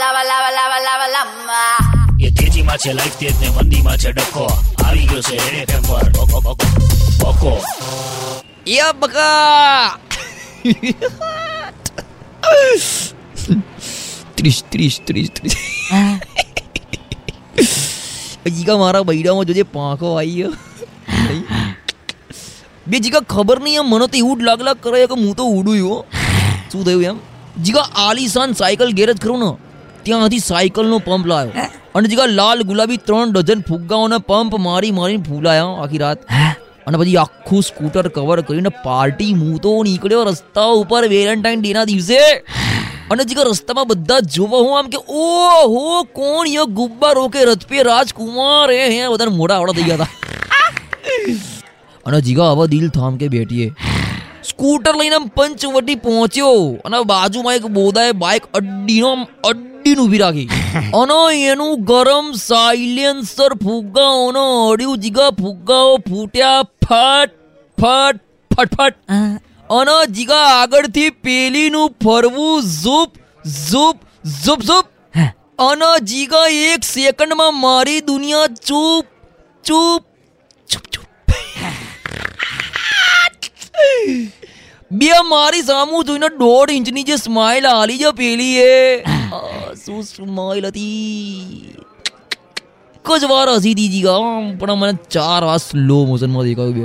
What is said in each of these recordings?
Lava, લાવા લાવા લાવા lava. એ તેજીમાં છે લાઈફ તેજ ને મંદીમાં છે ડખો આવી ગયો છે રેડ એફએમ પર. બકો બકો બકો. યા બકા. ત્રીસ ત્રીસ ત્રીસ ત્રીસ. જીગા મારા બૈડામાં જોજે પાંખો આવી ગયો. બે જીગા ખબર નહીં એમ મને તો એવું જ લાગ લાગ કરે કે હું તો ઉડું હો. શું થયું એમ? જીગા આલીશાન સાયકલ ગેરેજ ખરું ને. ત્યાંથી સાયકલનો પંપ લાવ્યો અને જીગા લાલ ગુલાબી ત્રણ ડઝન ફુગ્ગાઓના પંપ મારી મારીને ફૂલાયા આખી રાત. અને પછી આખું સ્કૂટર કવર કરીને પાર્ટી હું તો નીકળ્યો રસ્તા ઉપર વેલેન્ટાઇન ડે ના દિવસે. અને જીગા રસ્તામાં બધા જોવા હું આમ કે ઓહો કોણ યો ગુબ્બા રોકે રથ પે રાજકુમાર? હે હે બધા મોઢા આવડા થઈ ગયા હતા. અને જીગા હવે દિલ થામ કે બેઠીએ સ્કૂટર લઈને પંચવટી પહોંચ્યો. અને બાજુમાં એક બોદાએ બાઇક અડ્ડીનો આમ અડ્ડીને ઊભી રાખી અને એનું ગરમ સાયલેન્સર ફુગ્ગાઓનો અડ્યું જીગા ફુગ્ગાઓ ફૂટ્યા ફટ ફટ ફટફટ અને જીગા આગળથી પેલીનું ફરવું ઝૂપ ઝૂપ ઝૂપ ઝૂપ. અને જીગા એક સેકન્ડમાં મારી દુનિયા ચૂપ ચૂપ ચૂપ બે મારી સામું જોઈને દોઢ ઇંચની જે સ્માઇલ આલી છે પેલી એ આ, શું સ્માઇલ હતી? એક જ વાર હસી દીધી. આમ પણ મને ચાર વાર સ્લો મોશનમાં દેખાયું બે.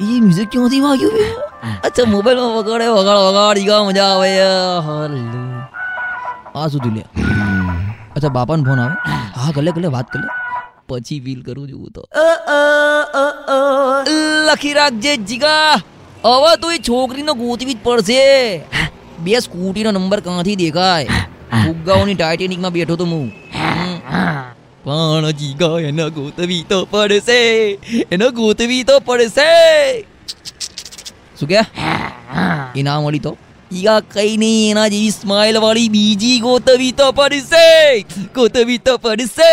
એ મ્યુઝિક ક્યાંથી વાગ્યું બે? અચ્છા મોબાઈલમાં વગાડે વગાડ વગાડ ગયા મજા આવે. હલો આ શું થયું લે? અચ્છા બાપાનો ફોન આવે? હા કલે કલે વાત કર પછી ફીલ કરું છું તો. લખી રાખજે જીગા. હવે તો એ છોકરીનો ગોતવી જ પડશે. બે સ્કૂટીનો નંબર ક્યાંથી દેખાય? ફુગ્ગાઓની ટાઇટેનિકમાં બેઠો તો હું. પણ જીગા એને ગોતવી તો પડશે. એને ગોતવી તો પડશે. શું કે? એ ના મળી તો? ઈગા કઈ નહીં, એના જેવી સ્માઇલ વાળી બીજી ગોતવી તો પડશે. ગોતવી તો પડશે.